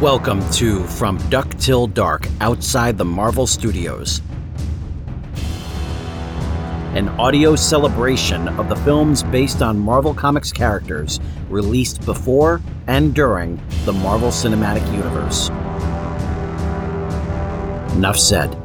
Welcome to From Duck Till Dark Outside the Marvel Studios, an audio celebration of the films based on Marvel Comics characters released before and during the Marvel Cinematic Universe. Enough said.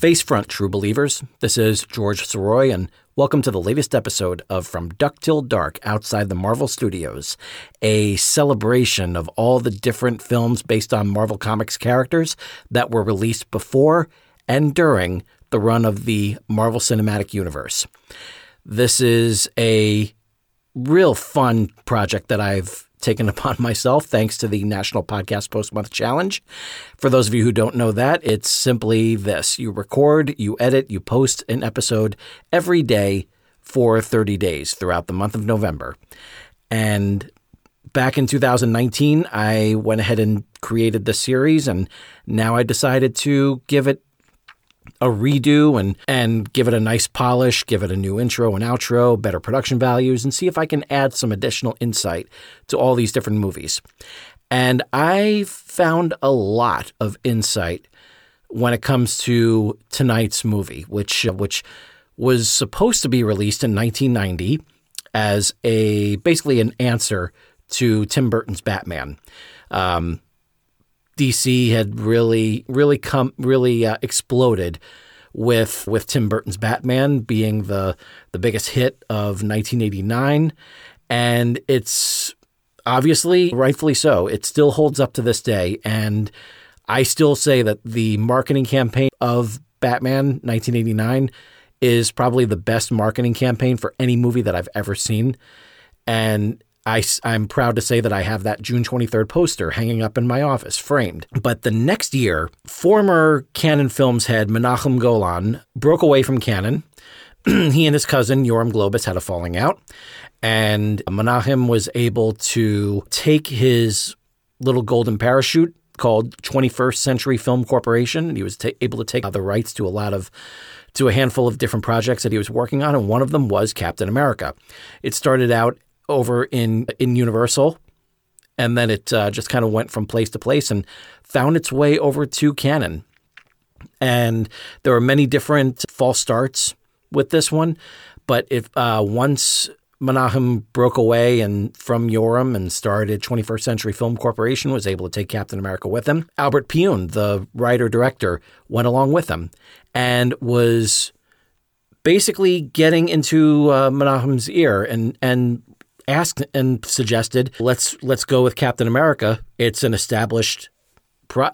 Face front, true believers. This is George Soroy, and welcome to the latest episode of From Duck Till Dark Outside the Marvel Studios, a celebration of all the different films based on Marvel Comics characters that were released before and during the run of the Marvel Cinematic Universe. This is a real fun project that I've taken upon myself thanks to the National Podcast Post Month Challenge. For those of you who don't know that, it's simply this you record, you edit, you post an episode every day for 30 days throughout the month of November. And back in 2019, I went ahead and created the series, and now I decided to give it a redo and and give it a nice polish, give it a new intro and outro, better production values, and see if I can add some additional insight to all these different movies. And I found a lot of insight when it comes to tonight's movie, which which was supposed to be released in 1990 as a basically an answer to Tim Burton's Batman. Um, DC had really, really come, really uh, exploded with with Tim Burton's Batman being the the biggest hit of 1989, and it's obviously rightfully so. It still holds up to this day, and I still say that the marketing campaign of Batman 1989 is probably the best marketing campaign for any movie that I've ever seen, and I, am proud to say that I have that June 23rd poster hanging up in my office, framed. But the next year, former Cannon Films head Menachem Golan broke away from Cannon. he and his cousin Yoram Globus had a falling out, and Menachem was able to take his little golden parachute called 21st Century Film Corporation. He was ta- able to take the rights to a lot of to a handful of different projects that he was working on, and one of them was Captain America. It started out over in in Universal, and then it uh, just kind of went from place to place and found its way over to Cannon. And there were many different false starts with this one, but if uh, once Menachem broke away and from Yoram and started 21st Century Film Corporation, was able to take Captain America with him. Albert Pyun, the writer director, went along with him and was basically getting into uh, ear and and asked and suggested let's let's go with Captain America. It's an established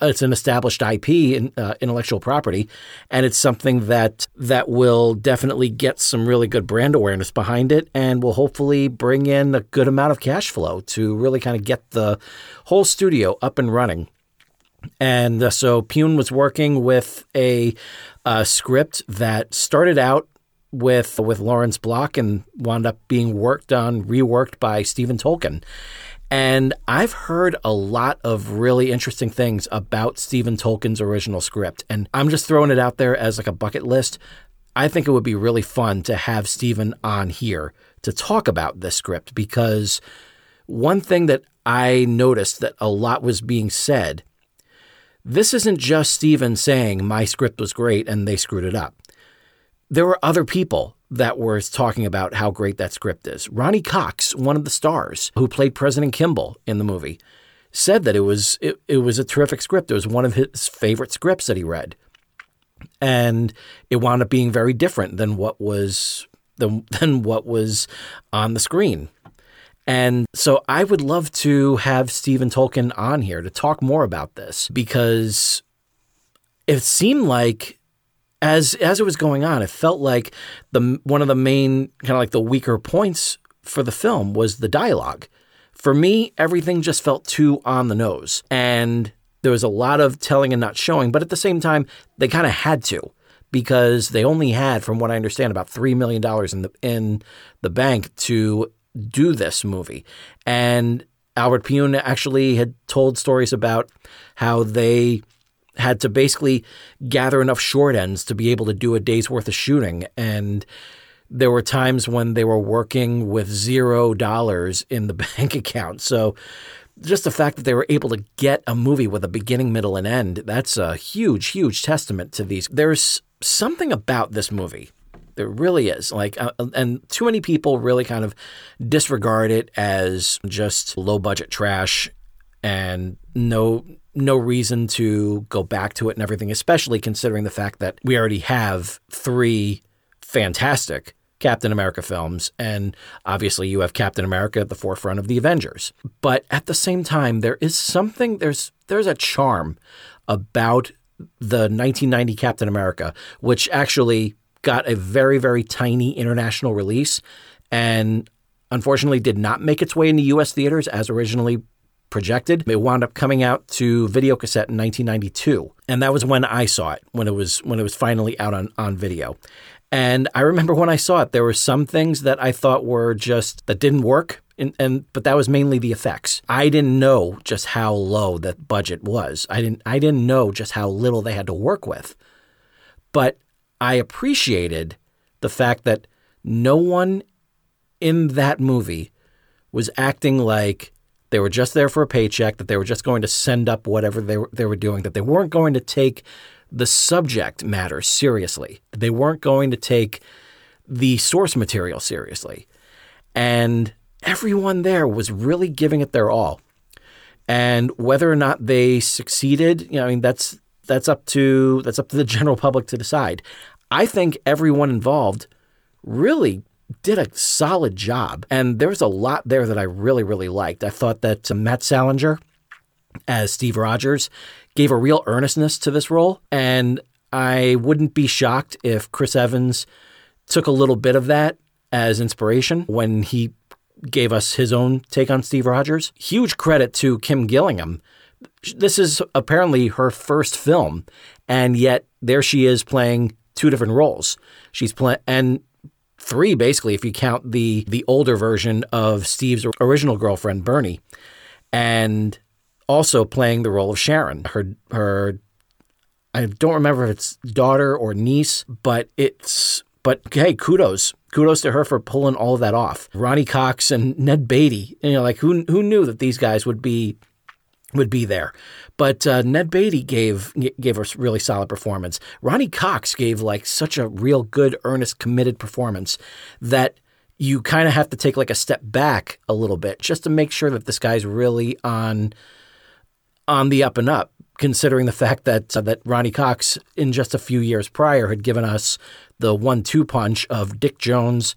it's an established IP in, uh, intellectual property, and it's something that that will definitely get some really good brand awareness behind it, and will hopefully bring in a good amount of cash flow to really kind of get the whole studio up and running. And uh, so Pyun was working with a, a script that started out with with Lawrence Block and wound up being worked on, reworked by Stephen Tolkin. And I've heard a lot of really interesting things about Stephen Tolkin's original script. And I'm just throwing it out there as like a bucket list. I think it would be really fun to have Stephen on here to talk about this script because one thing that I noticed that a lot was being said this isn't just Stephen saying my script was great and they screwed it up there were other people that were talking about how great that script is. Ronny Cox, one of the stars who played President Kimball in the movie, said that it was it, it was a terrific script. It was one of his favorite scripts that he read. And it wound up being very different than what was than, than what was on the screen. And so I would love to have Stephen Tolkin on here to talk more about this because it seemed like as as it was going on, it felt like the one of the main kind of like the weaker points for the film was the dialogue. For me, everything just felt too on the nose, and there was a lot of telling and not showing. But at the same time, they kind of had to because they only had, from what I understand, about three million dollars in the in the bank to do this movie, and Albert Pyun actually had told stories about how they had to basically gather enough short ends to be able to do a day's worth of shooting. And there were times when they were working with zero dollars in the bank account. So just the fact that they were able to get a movie with a beginning, middle, and end, that's a huge, huge testament to these. There's something about this movie. There really is. Like, uh, and too many people really kind of disregard it as just low budget trash and no no reason to go back to it and everything, especially considering the fact that we already have three fantastic Captain America films, and obviously you have Captain America at the forefront of the Avengers. But at the same time, there is something there's there's a charm about the 1990 Captain America, which actually got a very very tiny international release, and unfortunately did not make its way into U.S. theaters as originally projected. It wound up coming out to video cassette in 1992, and that was when I saw it when it was when it was finally out on on video. And I remember when I saw it, there were some things that I thought were just that didn't work. And, and, but that was mainly the effects. I didn't know just how low that budget was. I didn't I didn't know just how little they had to work with. But I appreciated the fact that no one in that movie was acting like they were just there for a paycheck, that they were just going to send up whatever they were, they were doing, that they weren't going to take the subject matter seriously. That they weren't going to take the source material seriously. And everyone there was really giving it their all. And whether or not they succeeded, you know, I mean that's that's up to that's up to the general public to decide. I think everyone involved really did a solid job. And there was a lot there that I really, really liked. I thought that Matt Salinger as Steve Rogers gave a real earnestness to this role. And I wouldn't be shocked if Chris Evans took a little bit of that as inspiration when he gave us his own take on Steve Rogers. Huge credit to Kim Gillingham. This is apparently her first film, and yet there she is playing two different roles. She's playing and three basically if you count the the older version of Steve's original girlfriend Bernie. And also playing the role of Sharon. Her her I don't remember if it's daughter or niece, but it's but hey, kudos. Kudos to her for pulling all of that off. Ronny Cox and Ned Beatty, you know, like who who knew that these guys would be would be there. But uh, Ned Beatty gave gave a really solid performance. Ronny Cox gave like such a real good, earnest, committed performance that you kind of have to take like a step back a little bit just to make sure that this guy's really on on the up and up, considering the fact that uh, that Ronny Cox, in just a few years prior, had given us the one-two punch of Dick Jones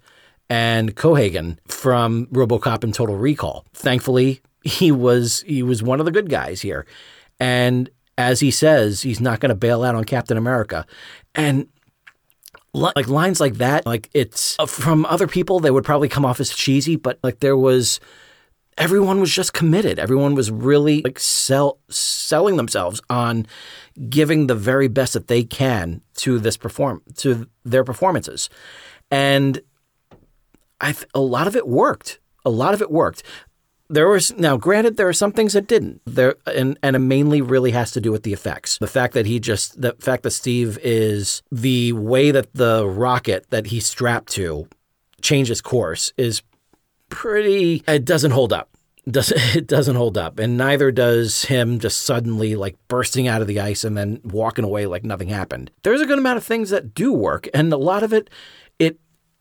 and Cohaagen from RoboCop and Total Recall. Thankfully, he was he was one of the good guys here, and as he says, he's not going to bail out on Captain America, and like lines like that, like it's uh, from other people, they would probably come off as cheesy, but like there was everyone was just committed. Everyone was really like sell, selling themselves on giving the very best that they can to this perform to their performances, and I a lot of it worked. A lot of it worked. There was now, granted, there are some things that didn't. There and and it mainly really has to do with the effects. The fact that he just the fact that Steve is the way that the rocket that he's strapped to changes course is pretty it doesn't hold up does it doesn't hold up and neither does him just suddenly like bursting out of the ice and then walking away like nothing happened there's a good amount of things that do work and a lot of it it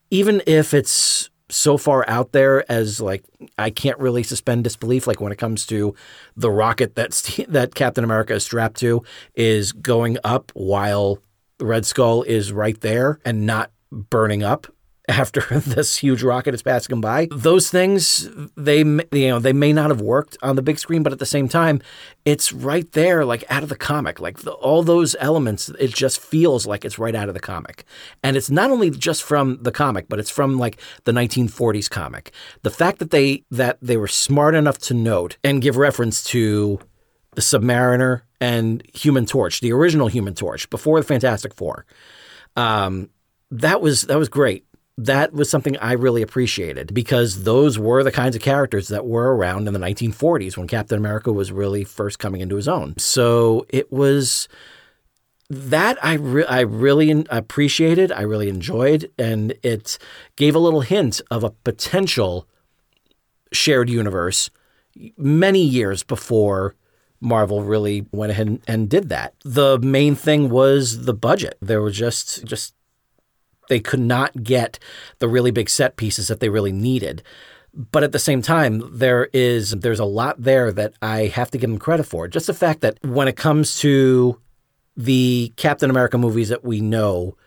even if it's so far out there as like I can't really suspend disbelief like when it comes to the rocket that that Captain America is strapped to is going up while Red Skull is right there and not burning up after this huge rocket is passing by. Those things they you know they may not have worked on the big screen, but at the same time, it's right there, like out of the comic. Like the, all those elements, it just feels like it's right out of the comic, and it's not only just from the comic, but it's from like the 1940s comic. The fact that they that they were smart enough to note and give reference to the Submariner and Human Torch, the original Human Torch before the Fantastic Four. Um, that was that was great that was something I really appreciated because those were the kinds of characters that were around in the 1940s when Captain America was really first coming into his own. So it was that I re- I really appreciated, I really enjoyed, and it gave a little hint of a potential shared universe many years before Marvel really went ahead and, and did that. The main thing was the budget. There was just just they could not get the really big set pieces that they really needed. But at the same time, there is there's a lot there that I have to give them credit for. Just the fact that when it comes to the Captain America movies that we know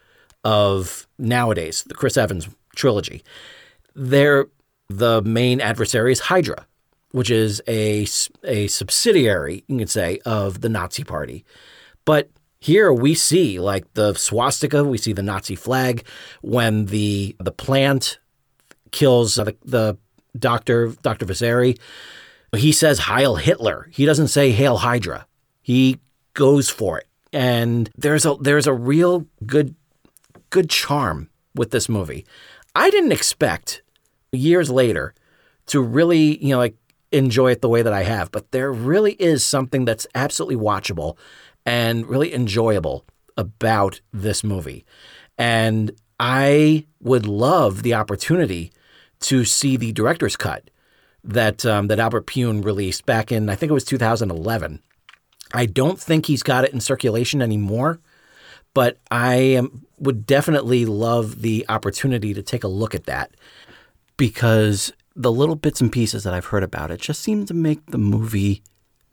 of nowadays, the Chris Evans trilogy, they're the main adversary is Hydra, which is a, a subsidiary, you could say, of the Nazi Party. But here we see like the swastika, we see the Nazi flag when the the plant kills the, the doctor, Dr. Vaselli. He says Heil Hitler. He doesn't say Hail Hydra. He goes for it. And there's a there's a real good good charm with this movie. I didn't expect years later to really, you know, like enjoy it the way that I have, but there really is something that's absolutely watchable and really enjoyable about this movie. And I would love the opportunity to see the director's cut that um, that Albert Pyun released back in I think it was 2011. I don't think he's got it in circulation anymore, but I am, would definitely love the opportunity to take a look at that because the little bits and pieces that I've heard about it just seem to make the movie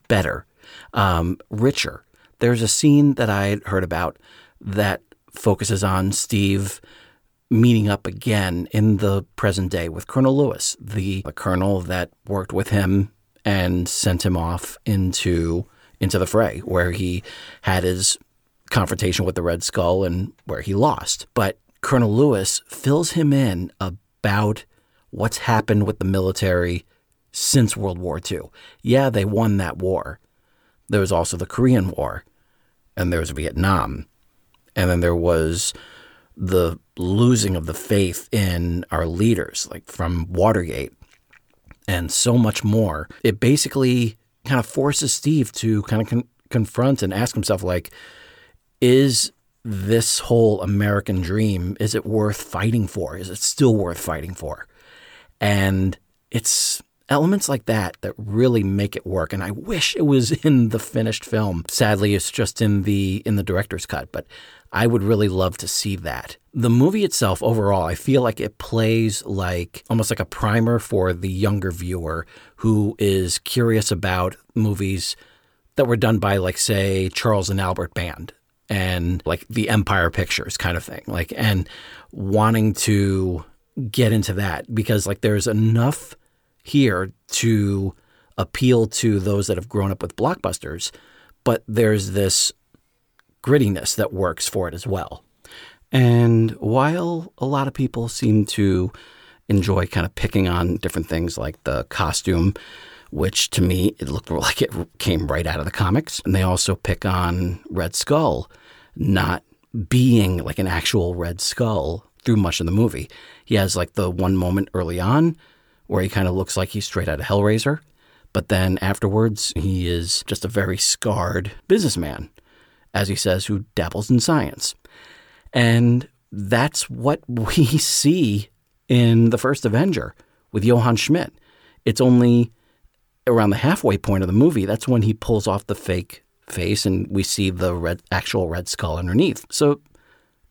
better, um, richer. There's a scene that I heard about that focuses on Steve meeting up again in the present day with Colonel Lewis, the, colonel that worked with him and sent him off into into the fray, where he had his confrontation with the Red Skull and where he lost. But Colonel Lewis fills him in about what's happened with the military since World War II. Yeah, they won that war. There was also the Korean War, and there was Vietnam, and then there was the losing of the faith in our leaders, like from Watergate, and so much more. It basically kind of forces Steve to kind of con- confront and ask himself, like, is this whole American dream, is it worth fighting for? Is it still worth fighting for? And it's elements like that that really make it work and I wish it was in the finished film. Sadly, it's just in the in the director's cut, but I would really love to see that. The movie itself overall, I feel like it plays like almost like a primer for the younger viewer who is curious about movies that were done by like say Charles and Albert Band and like the Empire Pictures kind of thing. Like and wanting to get into that because like there's enough here to appeal to those that have grown up with blockbusters, but there's this grittiness that works for it as well. And while a lot of people seem to enjoy kind of picking on different things like the costume, which to me it looked like it came right out of the comics, and they also pick on Red Skull not being like an actual Red Skull through much of the movie. He has like the one moment early on where he kind of looks like he's straight out of Hellraiser, but then afterwards he is just a very scarred businessman, as he says, who dabbles in science. And that's what we see in the first Avenger with Johann Schmidt. It's only around the halfway point of the movie that's when he pulls off the fake face and we see the red actual red skull underneath. So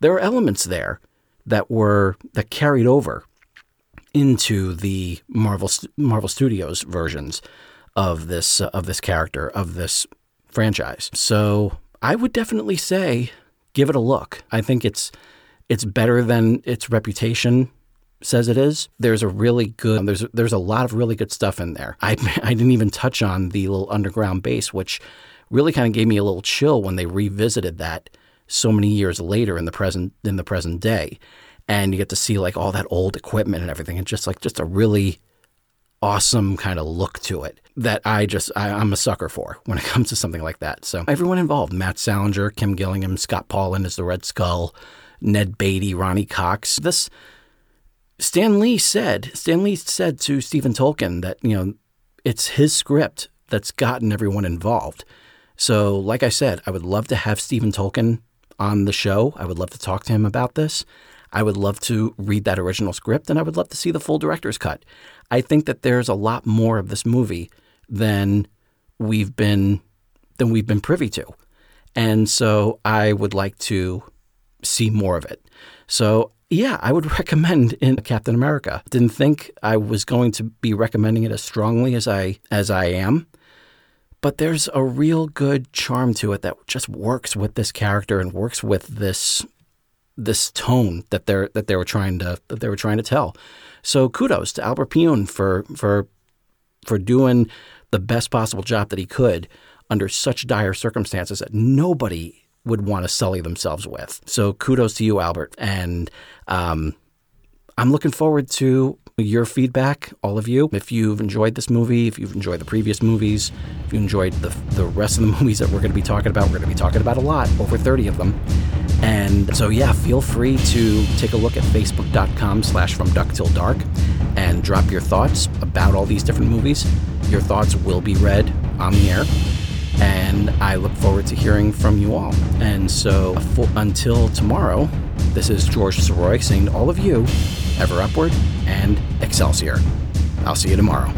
there are elements there that were that carried over into the Marvel Marvel Studios versions of this uh, of this character of this franchise. So I would definitely say give it a look. I think it's it's better than its reputation says it is. There's a really good there's there's a lot of really good stuff in there. I I didn't even touch on the little underground base which really kind of gave me a little chill when they revisited that so many years later in the present in the present day. And you get to see like all that old equipment and everything and just like just a really awesome kind of look to it that I just I, am a sucker for when it comes to something like that. So everyone involved: Matt Salinger, Kim Gillingham, Scott Paulin as the Red Skull, Ned Beatty, Ronny Cox. This Stan Lee said Stan Lee said to Stephen Tolkin that you know it's his script that's gotten everyone involved. So, like I said, I would love to have Stephen Tolkin on the show. I would love to talk to him about this. I would love to read that original script and I would love to see the full director's cut. I think that there's a lot more of this movie than we've been than we've been privy to. And so I would like to see more of it. So yeah, I would recommend in Captain America. Didn't think I was going to be recommending it as strongly as I as I am, but there's a real good charm to it that just works with this character and works with this this tone that they're that they were trying to that they were trying to tell. So kudos to Albert Pyun for for for doing the best possible job that he could under such dire circumstances that nobody would want to sully themselves with. So kudos to you, Albert. And um, I'm looking forward to your feedback, all of you. If you've enjoyed this movie, if you've enjoyed the previous movies, if you enjoyed the, the rest of the movies that we're going to be talking about, we're going to be talking about a lot, over 30 of them. And so, yeah, feel free to take a look at facebook.com slash from duck till dark and drop your thoughts about all these different movies. Your thoughts will be read on the air and I look forward to hearing from you all. And so for, until tomorrow, this is George Soroy saying to all of you, ever upward and Excelsior. I'll see you tomorrow.